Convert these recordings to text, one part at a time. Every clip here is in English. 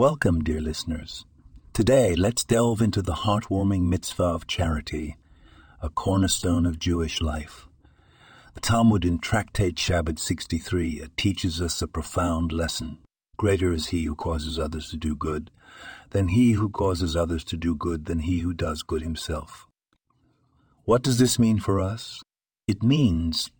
Welcome, dear listeners. Today, let's delve into the heartwarming mitzvah of charity, a cornerstone of Jewish life. The Talmud in Tractate Shabbat 63 uh, teaches us a profound lesson. Greater is he who causes others to do good than he who causes others to do good than he who does good himself. What does this mean for us? It means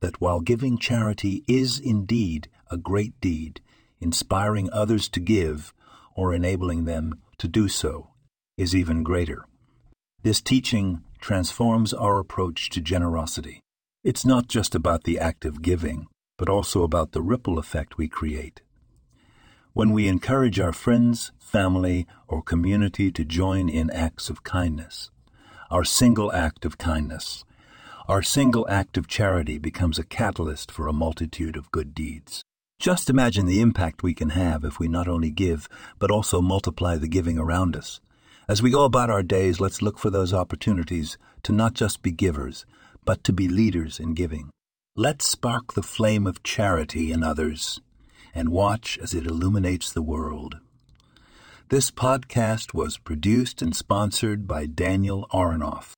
that while giving charity is indeed a great deed, inspiring others to give, or enabling them to do so is even greater. This teaching transforms our approach to generosity. It's not just about the act of giving, but also about the ripple effect we create. When we encourage our friends, family, or community to join in acts of kindness, our single act of kindness, our single act of charity becomes a catalyst for a multitude of good deeds. Just imagine the impact we can have if we not only give, but also multiply the giving around us. As we go about our days, let's look for those opportunities to not just be givers, but to be leaders in giving. Let's spark the flame of charity in others and watch as it illuminates the world. This podcast was produced and sponsored by Daniel Aronoff.